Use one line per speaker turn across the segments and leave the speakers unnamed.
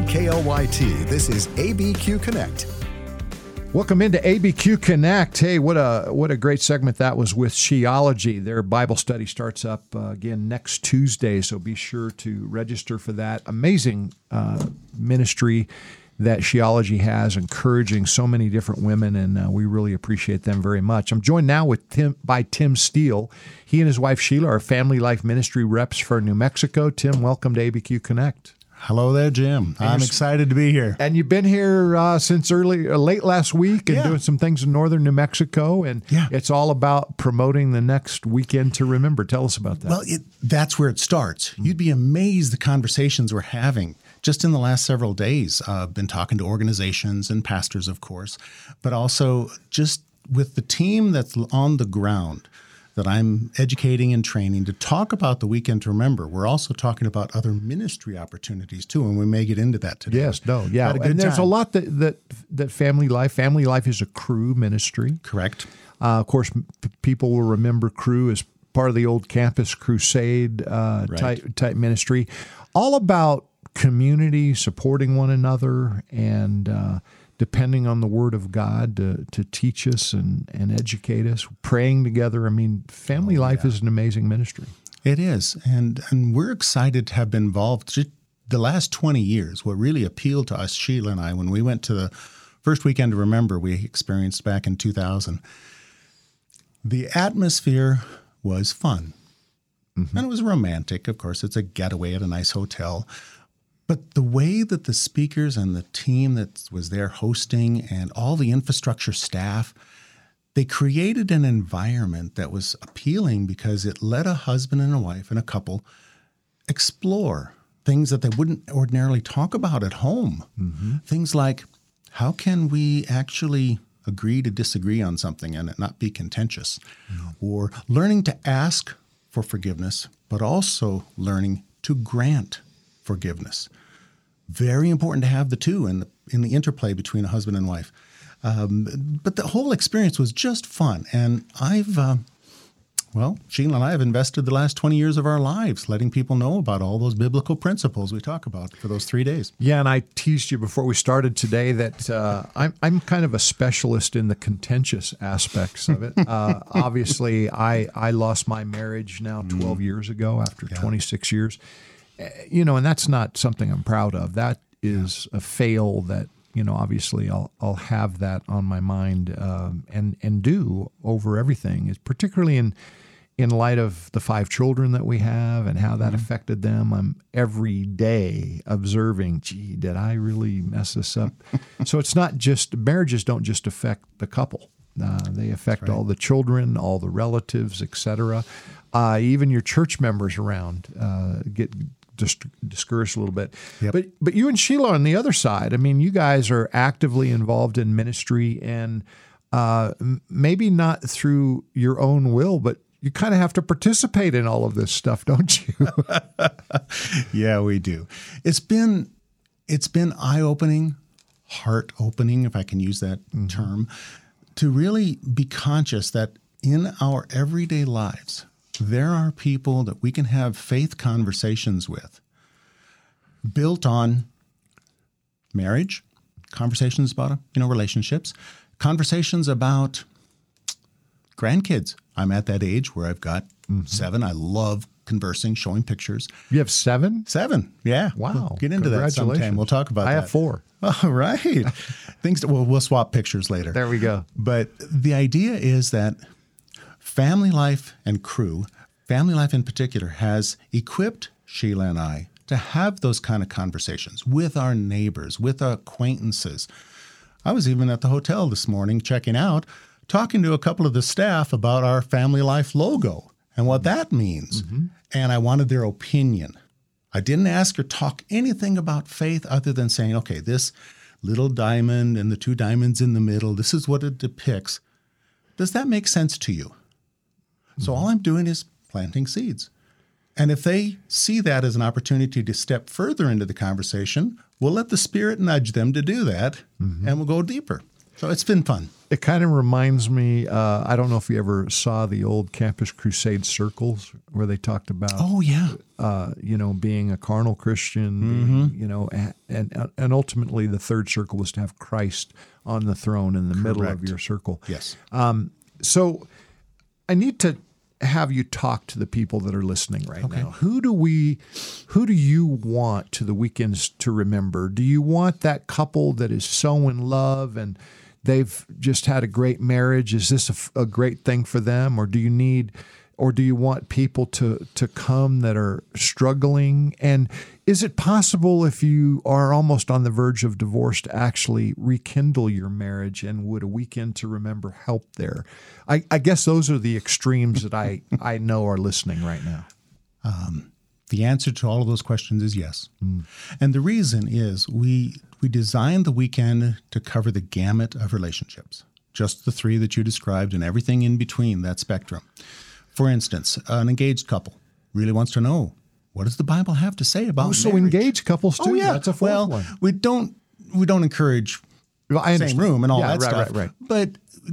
on KLYT. This is ABQ Connect.
Welcome into ABQ Connect. Hey, what a what a great segment that was with Sheology. Their Bible study starts up uh, again next Tuesday, so be sure to register for that. Amazing uh, ministry that Sheology has, encouraging so many different women, and uh, we really appreciate them very much. I'm joined now with Tim by Tim Steele. He and his wife Sheila are Family Life Ministry reps for New Mexico. Tim, welcome to ABQ Connect.
Hello there, Jim. And I'm excited to be here.
And you've been here uh, since early, uh, late last week, and
Yeah.
doing some things in northern New Mexico. And
Yeah.
it's all about promoting the next weekend to remember. Tell us about that.
Well, it, that's where it starts. You'd be amazed the conversations we're having just in the last several days. Uh, I've been talking to organizations and pastors, of course, but also just with the team that's on the ground that I'm educating and training to talk about the weekend to remember. We're also talking about other ministry opportunities too, and we may get into that today.
yes, no, yeah,
Had a good
and there's a lot that that that family life. Family life is a Cru ministry.
Correct.
Uh, of course, p- people will remember Cru as part of the old Campus Crusade uh,
Right.
type type ministry, all about community supporting one another and uh, depending on the Word of God to, to teach us and, and educate us, praying together. I mean, family
Oh,
life is an amazing ministry.
It is, and and we're excited to have been involved. The last twenty years, what really appealed to us, Sheila and I, when we went to the first weekend to remember we experienced back in two thousand, the atmosphere was fun, mm-hmm. and it was romantic. Of course, it's a getaway at a nice hotel. But the way that the speakers and the team that was there hosting and all the infrastructure staff, they created an environment that was appealing because it let a husband and a wife and a couple explore things that they wouldn't ordinarily talk about at home. Mm-hmm. Things like how can we actually agree to disagree on something and it not be contentious? Or learning to ask for forgiveness, but also learning to grant forgiveness. Very important to have the two in the, in the interplay between a husband and wife. Um, but the whole experience was just fun. And I've, uh, well, Sheila and I have invested the last 20 years of our lives letting people know about all those biblical principles we talk about for those three days.
Yeah, and I teased you before we started today that uh, I'm I'm kind of a specialist in the contentious aspects of it. Uh, obviously, I I lost my marriage now 12 years ago after 26 years. Uh, You know, and that's not something I'm proud of. That is a fail that you know. Obviously, I'll I'll have that on my mind um, and and do over everything. Is particularly in in light of the five children that we have and how that affected them, I'm every day observing, gee, did I really mess this up? so it's not just marriages don't just affect the couple. Uh, they affect all the children, all the relatives, etc. Uh, even your church members around uh, get dis- discouraged a little bit.
Yep.
But but you and Sheila on the other side, I mean, you guys are actively involved in ministry and uh, maybe not through your own will, but you kind of have to participate in all of this stuff, don't you?
Yeah, we do. It's been it's been eye-opening, heart-opening if I can use that term, to really be conscious that in our everyday lives there are people that we can have faith conversations with built on marriage, conversations about you know relationships, conversations about grandkids. I'm at that age where I've got mm-hmm. seven. I love conversing, showing pictures.
you have seven.
Seven. Yeah.
Wow.
We'll get into that sometime. We'll talk about
I
that.
have four.
All right. Things that well, we'll swap pictures later.
There we go.
But the idea is that family life and Cru, family life in particular, has equipped Sheila and I to have those kind of conversations with our neighbors, with our acquaintances. I was even at the hotel this morning checking out, talking to a couple of the staff about our family life logo and what that means. Mm-hmm. And I wanted their opinion. I didn't ask or talk anything about faith other than saying, okay, this little diamond and the two diamonds in the middle, this is what it depicts. Does that make sense to you? So all I'm doing is planting seeds. And if they see that as an opportunity to step further into the conversation, we'll let the Spirit nudge them to do that and we'll go deeper. So it's been fun.
It kind of reminds me. Uh, I don't know if you ever saw the old Campus Crusade circles where they talked about,
Oh yeah,
uh, you know, being a carnal Christian, being, you know, and and ultimately the third circle was to have Christ on the throne in the middle of your circle.
yes.
So I need to have you talk to the people that are listening right now. Who do we who do you want to the weekends to remember? Do you want that couple that is so in love and they've just had a great marriage? Is this a great thing for them or do you need or do you want people to to come that are struggling and is it possible if you are almost on the verge of divorce to actually rekindle your marriage and would a weekend to remember help there i, I guess those are the extremes that i i know are listening right now um,
The answer to all of those questions is yes. Hmm. And the reason is we we designed the weekend to cover the gamut of relationships, just the three that you described and everything in between that spectrum. For instance, an engaged couple really wants to know what does the Bible have to say about
oh so
marriage?
engaged couples oh, too
Oh yeah,
that's a fourth
well,
one
we don't we don't encourage
Well, I
same room and all
Yeah,
that
right,
stuff.
right right
But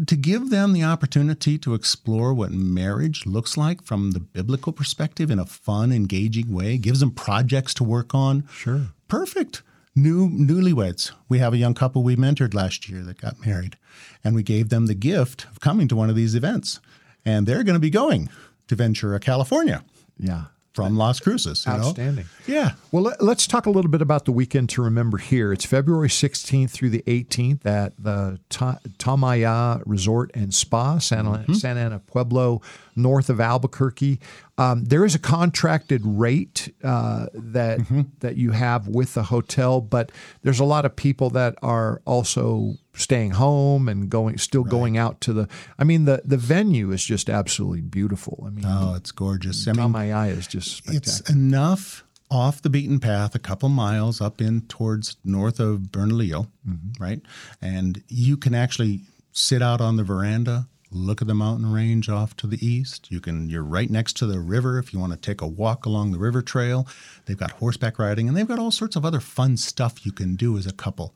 to give them the opportunity to explore what marriage looks like from the biblical perspective in a fun, engaging way, gives them projects to work on.
Sure.
Perfect. New newlyweds. We have a young couple we mentored last year that got married, and we gave them the gift of coming to one of these events. And they're going to be going to Ventura, California
yeah
from Las Cruces. you know?
Outstanding.
Yeah.
Well, let, us talk a little bit about the weekend to remember here. It's February 16th through the 18th at the Ta- Tamaya Resort and Spa, Santa, Santa Ana Pueblo, north of Albuquerque. Um, there is a contracted rate uh, that that you have with the hotel, but there's a lot of people that are also staying home and going, still going out to the. I mean, the the venue is just absolutely beautiful. I mean,
Oh, it's gorgeous. I mean,
Tamaya is just.
It's enough off the beaten path, a couple miles up in towards north of Bernalillo, mm-hmm. right? And you can actually sit out on the veranda, look at the mountain range off to the east. You can you're right next to the river if you want to take a walk along the river trail. They've got horseback riding and they've got all sorts of other fun stuff you can do as a couple.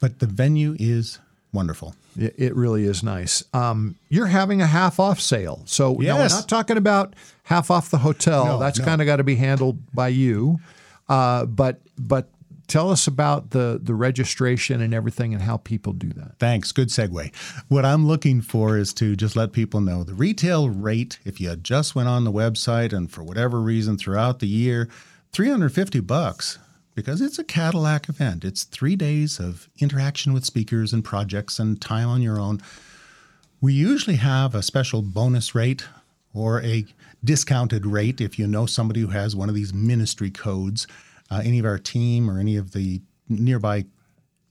But the venue is wonderful.
It, it really is nice. Um, you're having a half off sale. So now we're not talking about half off the hotel.
No,
That's
no.
kind of got to be handled by you. Uh, but but tell us about the the registration and everything and how people do that.
Thanks. Good segue. What I'm looking for is to just let people know the retail rate, if you just went on the website and for whatever reason throughout the year, 350 bucks because it's a Cadillac event. It's three days of interaction with speakers and projects and time on your own. We usually have a special bonus rate or a discounted rate if you know somebody who has one of these ministry codes. Uh, any of our team or any of the nearby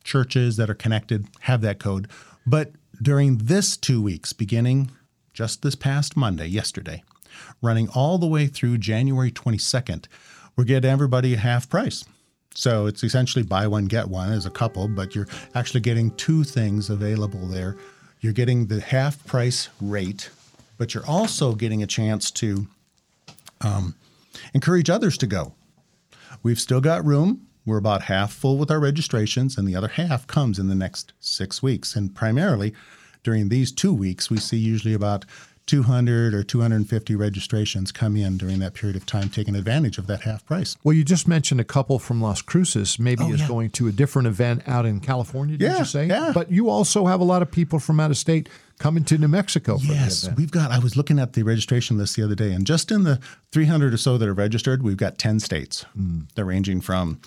churches that are connected have that code. But during this two weeks, beginning just this past Monday, yesterday, running all the way through January 22nd, we're getting everybody a half price. So it's essentially buy one, get one as a couple, but you're actually getting two things available there. You're getting the half price rate, but you're also getting a chance to um, encourage others to go. We've still got room. We're about half full with our registrations, and the other half comes in the next six weeks. And primarily during these two weeks, we see usually about 200 or 250 registrations come in during that period of time, taking advantage of that half price.
Well, you just mentioned a couple from Las Cruces maybe
Oh,
is
yeah.
going to a different event out in California, did
Yeah,
you say?
yeah.
But you also have a lot of people from out of state coming to New Mexico for
Yes, we've got. I was looking at the registration list the other day, and just in the 300 or so that are registered, we've got 10 states. They're ranging from,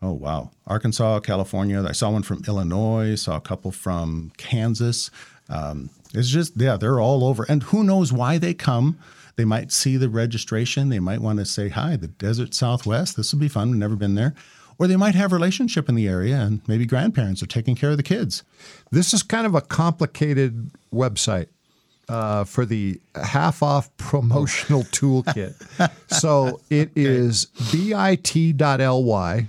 oh wow, Arkansas, California. I saw one from Illinois. Saw a couple from Kansas. Um, it's just yeah, they're all over, and who knows why they come. They might see the registration. They might want to say hi, the Desert Southwest. This will be fun. We've never been there. Or they might have relationship in the area, and maybe grandparents are taking care of the kids.
This is kind of a complicated website uh, for the half off promotional toolkit. So it is bit.ly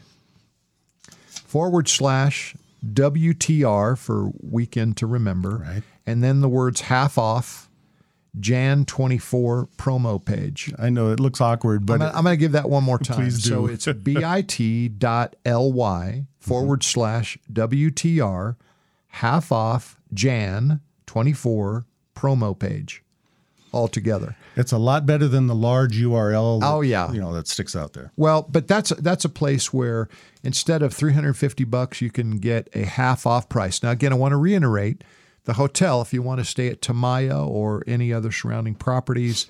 forward slash WTR for weekend to remember.
Right.
And then the words half off Jan 24 promo page.
I know it looks awkward, but
I'm gonna, give that one more time.
Please do.
So it's bit.ly forward slash WTR half off Jan 24 promo page altogether.
It's a lot better than the large URL. that,
Oh, yeah.
you know that sticks out there.
Well, but that's that's a place where instead of 350 bucks, you can get a half off price. Now, again, I want to reiterate the hotel. If you want to stay at Tamaya or any other surrounding properties,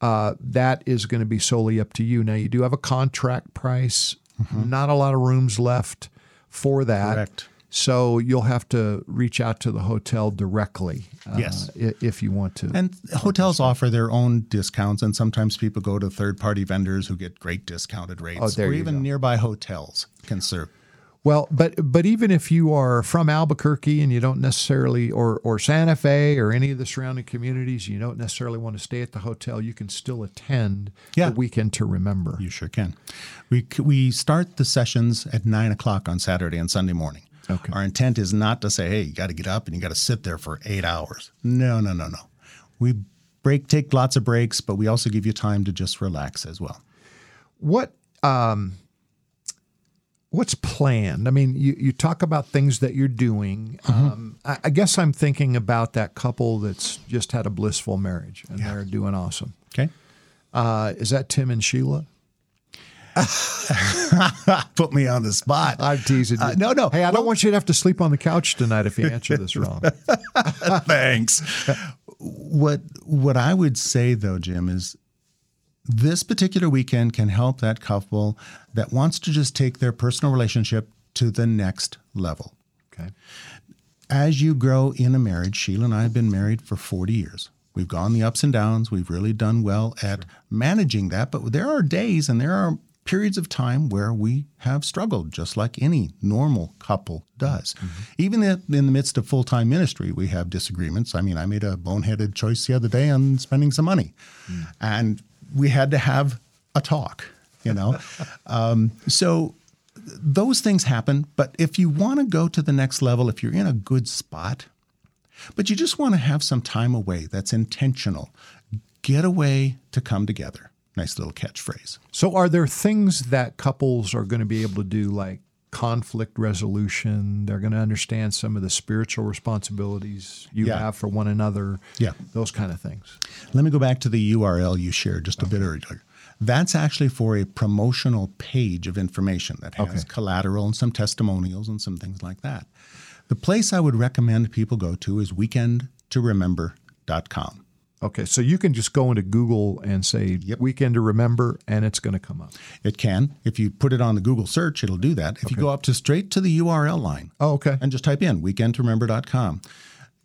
uh, that is going to be solely up to you. Now, you do have a contract price. Not a lot of rooms left for that.
Correct.
So you'll have to reach out to the hotel directly. uh,
Yes.
if you want to.
And hotels offer their own discounts, and sometimes people go to third-party vendors who get great discounted rates.
Oh, there
or even
go.
nearby hotels can serve.
Well, but but even if you are from Albuquerque and you don't necessarily or or Santa Fe or any of the surrounding communities, you don't necessarily want to stay at the hotel, you can still attend
Yeah.
the weekend to remember.
You sure can. We we start the sessions at nine o'clock on Saturday and Sunday morning.
Okay.
Our intent is not to say, "Hey, you got to get up and you got to sit there for eight hours." No, no, no, no. We break, take lots of breaks, but we also give you time to just relax as well.
What um what's planned? I mean, you, you talk about things that you're doing. Um, I, I guess I'm thinking about that couple that's just had a blissful marriage and they're doing awesome.
Okay.
Uh, is that Tim and Sheila?
Put me on the spot.
I'm teasing you.
Uh, no, no.
Hey, I don't want you to have to sleep on the couch tonight if you answer this wrong.
Thanks. what what I would say though, Jim, is this particular weekend can help that couple that wants to just take their personal relationship to the next level.
Okay.
As you grow in a marriage, Sheila and I have been married for 40 years. We've gone the ups and downs. We've really done well at managing that, but there are days and there are periods of time where we have struggled, just like any normal couple does. Mm-hmm. Even in the midst of full time ministry, we have disagreements. I mean, I made a boneheaded choice the other day on spending some money, mm. and we had to have a talk, you know? um, so those things happen. But if you want to go to the next level, if you're in a good spot, but you just want to have some time away that's intentional, get away to come together. Nice little catchphrase.
So, are there things that couples are going to be able to do, like conflict resolution? They're going to understand some of the spiritual responsibilities you
Yeah.
have for one another.
Yeah.
those kind of things.
Let me go back to the URL you shared just a bit earlier. That's actually for a promotional page of information that has
Okay.
collateral and some testimonials and some things like that. The place I would recommend people go to is weekendtoremember.com.
Okay, so you can just go into Google and say "weekend to remember," and it's going to come up.
It can. If you put it on the Google search, it'll do that. If you go up to straight to the URL line
Oh, okay.
and just type in weekendtoremember.com.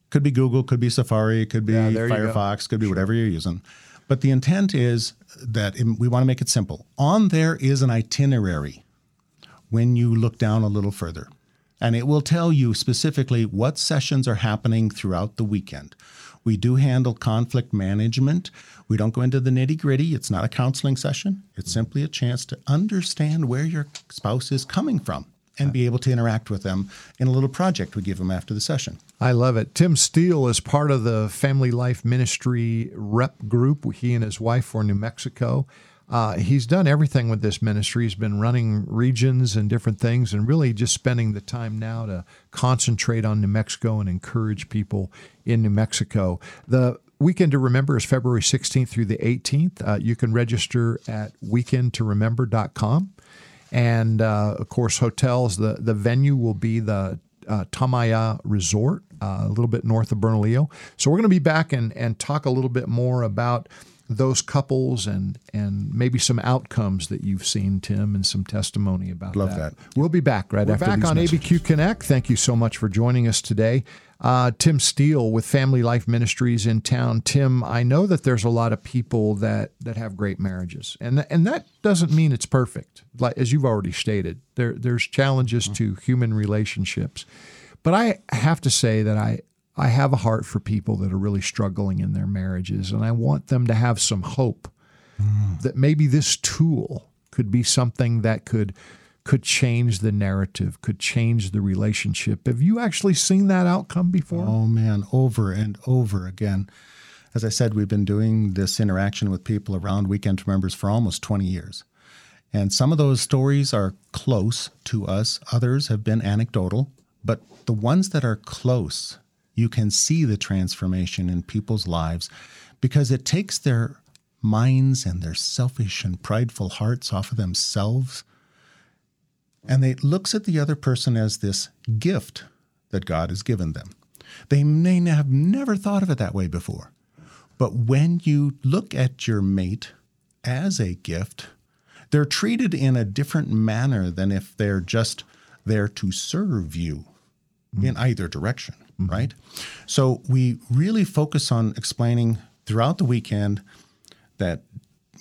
Could be Google, could be Safari, could be
Yeah, there you go.
Firefox, could be whatever you're using. But the intent is that we want to make it simple. On there is an itinerary when you look down a little further. And it will tell you specifically what sessions are happening throughout the weekend. We do handle conflict management. We don't go into the nitty gritty. It's not a counseling session. It's simply a chance to understand where your spouse is coming from and be able to interact with them in a little project we give them after the session.
I love it. Tim Steele is part of the Family Life Ministry rep group. He and his wife in New Mexico. Uh, he's done everything with this ministry. He's been running regions and different things, and really just spending the time now to concentrate on New Mexico and encourage people in New Mexico. The weekend to remember is February 16th through the 18th. Uh, you can register at weekendtoremember.com. And uh, of course, hotels. The the venue will be the uh, Tamaya Resort, uh, a little bit north of Bernalillo. So we're going to be back and and talk a little bit more about those couples and and maybe some outcomes that you've seen, Tim, and some testimony about
Love that.
We'll be back right
We're
after
back on
messages. ABQ Connect. Thank you so much for joining us today. Uh, Tim Steele with Family Life Ministries in town. Tim, I know that there's a lot of people that that have great marriages, and and that doesn't mean it's perfect. Like as you've already stated, there there's challenges to human relationships, but I have to say that I I have a heart for people that are really struggling in their marriages, and I want them to have some hope hmm. that maybe this tool could be something that could could change the narrative, could change the relationship. Have you actually seen that outcome before?
Oh man, over and over again. As I said, we've been doing this interaction with people around Weekend members for almost 20 years. And some of those stories are close to us, others have been anecdotal, but the ones that are close, you can see the transformation in people's lives because it takes their minds and their selfish and prideful hearts off of themselves and it looks at the other person as this gift that God has given them. They may have never thought of it that way before. But when you look at your mate as a gift, they're treated in a different manner than if they're just there to serve you mm-hmm. in either direction, mm-hmm. right? So we really focus on explaining throughout the weekend that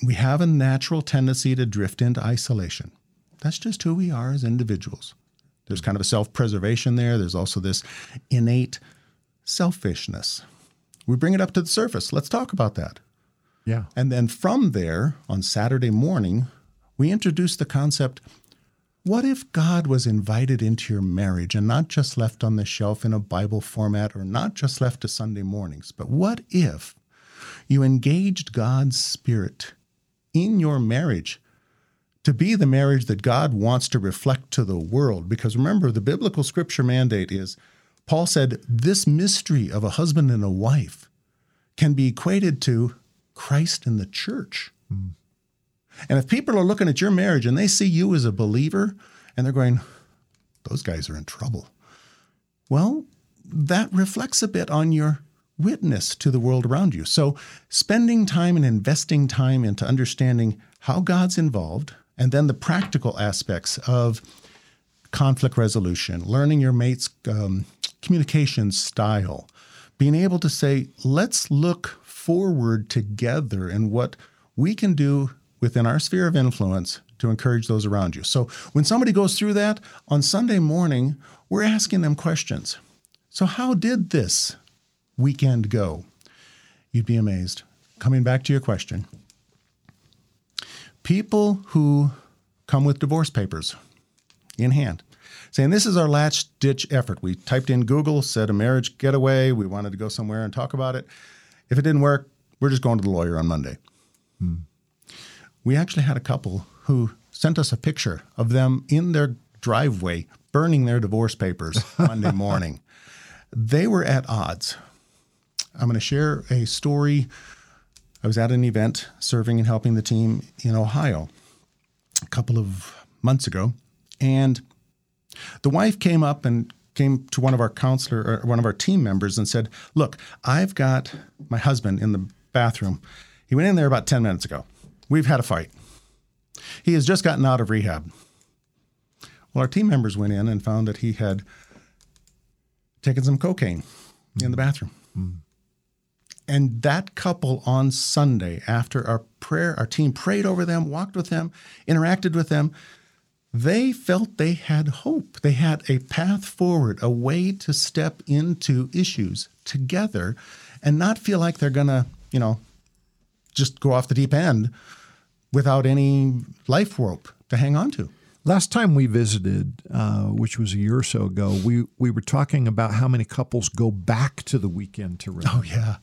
we have a natural tendency to drift into isolation. That's just who we are as individuals. There's kind of a self preservation there. There's also this innate selfishness. We bring it up to the surface. Let's talk about that.
Yeah.
And then from there, on Saturday morning, we introduce the concept what if God was invited into your marriage and not just left on the shelf in a Bible format or not just left to Sunday mornings, but what if you engaged God's Spirit in your marriage to be the marriage that God wants to reflect to the world. Because remember, the biblical scripture mandate is Paul said, this mystery of a husband and a wife can be equated to Christ and the church. Mm. And if people are looking at your marriage and they see you as a believer and they're going, those guys are in trouble. Well, that reflects a bit on your witness to the world around you. So, spending time and investing time into understanding how God's involved, and then the practical aspects of conflict resolution, learning your mate's um, communication style, being able to say, let's look forward together and what we can do within our sphere of influence to encourage those around you. So when somebody goes through that on Sunday morning, we're asking them questions. So, how did this weekend go? You'd be amazed. Coming back to your question, people who come with divorce papers in hand saying this is our last ditch effort. We typed in Google, said a marriage getaway. We wanted to go somewhere and talk about it. If it didn't work, we're just going to the lawyer on Monday. Hmm. We actually had a couple who sent us a picture of them in their driveway burning their divorce papers Monday morning. They were at odds. I'm going to share a story I was at an event serving and helping the team in Ohio a couple of months ago, and the wife came up and came to one of our counselor or one of our team members and said, "Look, I've got my husband in the bathroom. He went in there about 10 minutes ago. We've had a fight. He has just gotten out of rehab." Well, our team members went in and found that he had taken some cocaine mm-hmm. in the bathroom. Mm-hmm. And that couple on Sunday, after our prayer, our team prayed over them, walked with them, interacted with them, they felt they had hope. They had a path forward, a way to step into issues together and not feel like they're going to, you know, just go off the deep end without any life rope to hang on to.
Last time we visited, uh, which was a year or so ago, we, we were talking about how many couples go back to the weekend to remember.
Oh, yeah.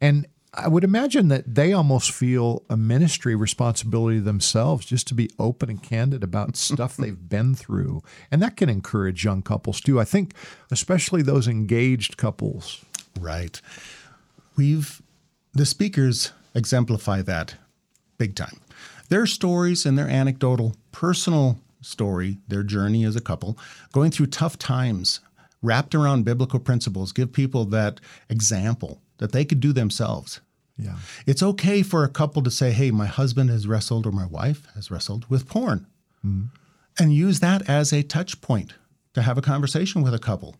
And I would imagine that they almost feel a ministry responsibility themselves just to be open and candid about stuff they've been through. And that can encourage young couples too. I think, especially those engaged couples.
Right. We've, the speakers exemplify that big time. Their stories and their anecdotal, personal story, their journey as a couple, going through tough times, wrapped around biblical principles, give people that example that they could do themselves.
Yeah.
It's okay for a couple to say, hey, my husband has wrestled or my wife has wrestled with porn mm-hmm. and use that as a touch point to have a conversation with a couple.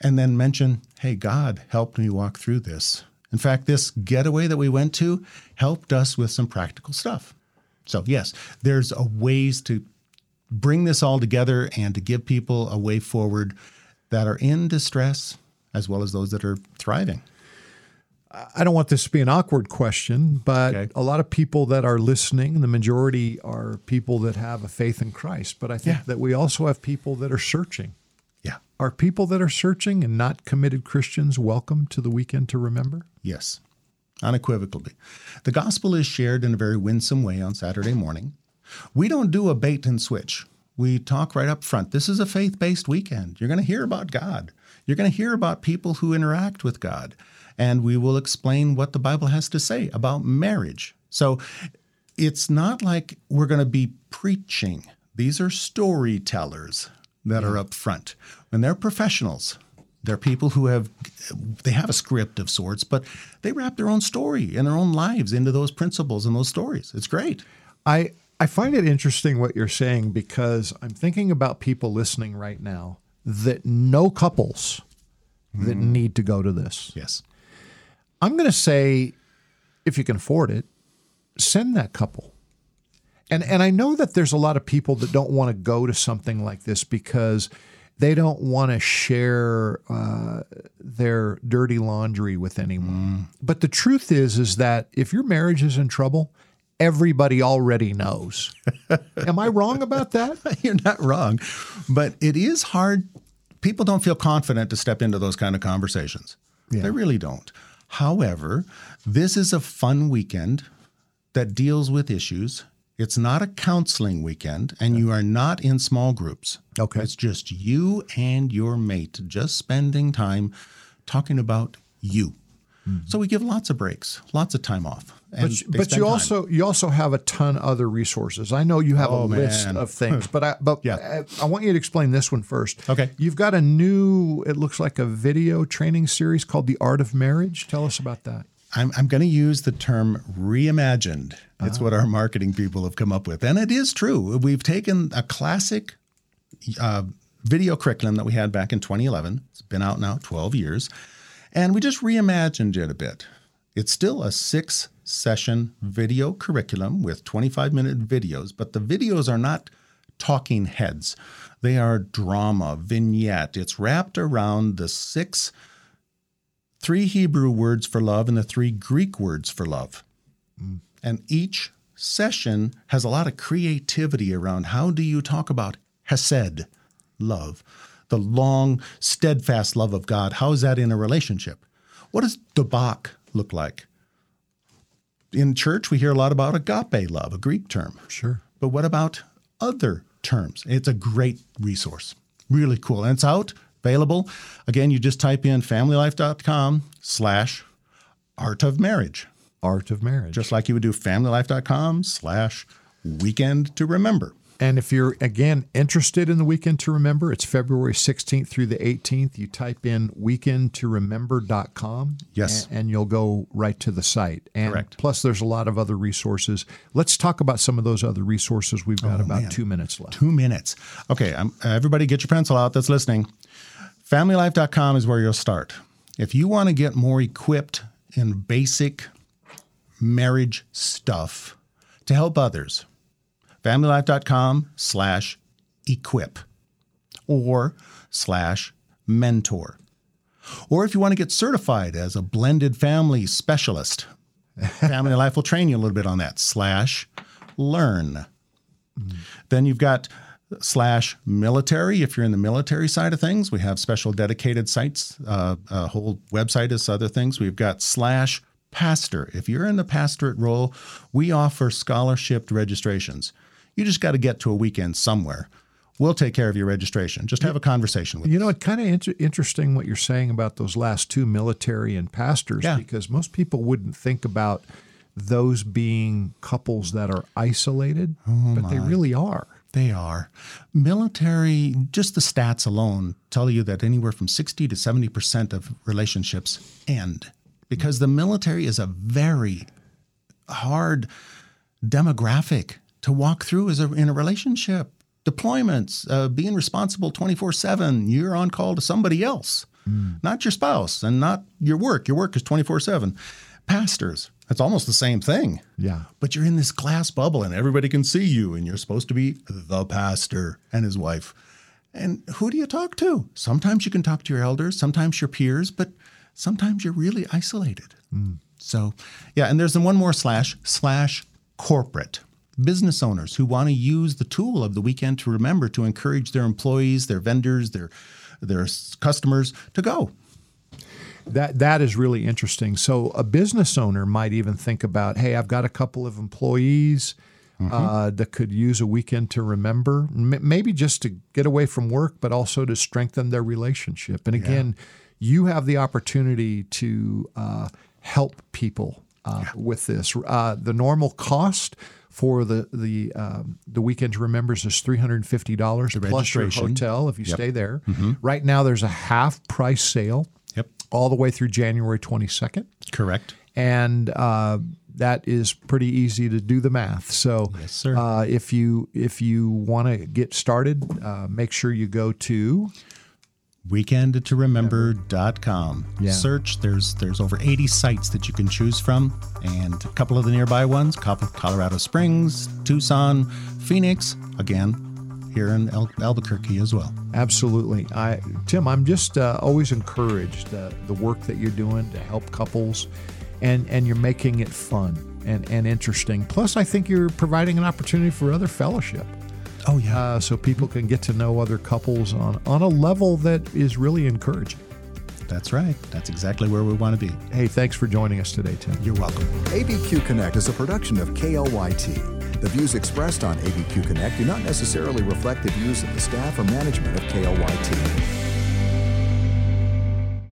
And then mention, hey, God helped me walk through this. In fact, this getaway that we went to helped us with some practical stuff. So, yes, there's a ways to bring this all together and to give people a way forward that are in distress as well as those that are thriving.
I don't want this to be an awkward question, but okay. a lot of people that are listening, the majority are people that have a faith in Christ. But I think yeah. that we also have people that are searching.
Yeah.
Are people that are searching and not committed Christians welcome to the weekend to remember?
Yes, unequivocally. The gospel is shared in a very winsome way on Saturday morning. We don't do a bait and switch. We talk right up front. This is a faith based weekend. You're going to hear about God, you're going to hear about people who interact with God, and we will explain what the Bible has to say about marriage. So it's not like we're going to be preaching, these are storytellers that are up front. And they're professionals. They're people who have they have a script of sorts, but they wrap their own story and their own lives into those principles and those stories. It's great.
I I find it interesting what you're saying because I'm thinking about people listening right now that know couples that mm-hmm. need to go to this.
Yes.
I'm going to say if you can afford it, send that couple. And and I know that there's a lot of people that don't want to go to something like this because they don't want to share uh, their dirty laundry with anyone. But the truth is, is that if your marriage is in trouble, everybody already knows. Am I wrong about that?
You're not wrong. But it is hard. People don't feel confident to step into those kind of conversations.
Yeah.
They really don't. However, this is a fun weekend that deals with issues. It's not a counseling weekend, and you are not in small groups.
Okay.
It's just you and your mate just spending time talking about you. Mm-hmm. So we give lots of breaks, lots of time off. And
But, but you
time.
also you also have a ton of other resources. I know you have a
Oh,
list of things, but I but
Yeah.
I, I want you to explain this one first.
Okay.
You've got a new it looks like a video training series called The Art of Marriage. Tell us about that.
I'm, I'm going to use the term reimagined. It's what our marketing people have come up with. And it is true. We've taken a classic uh, video curriculum that we had back in 2011. It's been out now 12 years. And we just reimagined it a bit. It's still a six session video curriculum with 25 minute videos, but the videos are not talking heads. They are drama, vignette. It's wrapped around the six three Hebrew words for love and the three Greek words for love. And each session has a lot of creativity around how do you talk about hesed, love, the long, steadfast love of God. How is that in a relationship? What does debak look like? In church, we hear a lot about agape love, a Greek term.
Sure.
But what about other terms? It's a great resource. Really cool. And it's out, available. Again, you just type in familylife.com slash art of marriage.
Art of Marriage.
Just like you would do familylife.com slash weekend to remember.
And if you're again interested in the weekend to remember, it's February 16th through the 18th. You type in weekendtoremember.com
Yes.
and, and you'll go right to the site. And
Correct.
plus there's a lot of other resources. Let's talk about some of those other resources. We've got about
Oh, man.
2 minutes left.
Two minutes. Okay, um, everybody get your pencil out that's listening. Familylife.com is where you'll start. If you want to get more equipped in basic marriage stuff to help others, familylife.com slash equip or slash mentor. Or if you want to get certified as a blended family specialist, Family Life will train you a little bit on that slash learn. Mm. Then you've got slash military. If you're in the military side of things, we have special dedicated sites. Uh, a whole website is other things. We've got slash pastor. If you're in the pastorate role, we offer scholarship registrations. You just got to get to a weekend somewhere. We'll take care of your registration. Just have a conversation with
You
us.
know, it's kind of inter- interesting what you're saying about those last two military and pastors
Yeah.
because most people wouldn't think about those being couples that are isolated,
Oh,
but they really are.
They are. Military, just the stats alone tell you that anywhere from 60 to 70% of relationships end because the military is a very hard demographic to walk through as a, in a relationship. Deployments, uh, being responsible 24 7, you're on call to somebody else, not your spouse and not your work. Your work is 24 7. Pastors, it's almost the same thing
Yeah.
but you're in this glass bubble and everybody can see you and you're supposed to be the pastor and his wife. And who do you talk to? Sometimes you can talk to your elders, sometimes your peers, but sometimes you're really isolated. Mm. So, yeah, and there's the one more slash slash corporate business owners who want to use the tool of the weekend to remember to encourage their employees, their vendors, their their customers to go.
That that is really interesting. So a business owner might even think about, hey, I've got a couple of employees. uh, that could use a weekend to remember, M- maybe just to get away from work, but also to strengthen their relationship. And again, you have the opportunity to uh, help people uh, with this. Uh, the normal cost for the the um, the weekend to remembers is three hundred and fifty dollars plus your hotel if you stay there. Right now, there's a half price sale
Yep.
all the way through January twenty second
Correct.
and uh, that is pretty easy to do the math. So,
Yes, sir.
Uh, if you if you want to get started, uh, make sure you go to
weekendtoremember.com.
Yeah.
Search. There's there's over 80 sites that you can choose from, and a couple of the nearby ones: Colorado Springs, Tucson, Phoenix. Again, here in Al- Albuquerque as well.
absolutely. I Tim, I'm just uh, always encouraged uh, the work that you're doing to help couples, and and you're making it fun and and interesting. Plus, I think you're providing an opportunity for other fellowship.
Oh yeah,
Uh, so people can get to know other couples on, on a level that is really encouraging.
That's right. That's exactly where we want to be.
Hey, thanks for joining us today, Tim.
You're welcome.
ABQ Connect is a production of KLYT. The views expressed on ABQ Connect do not necessarily reflect the views of the staff or management of KLYT.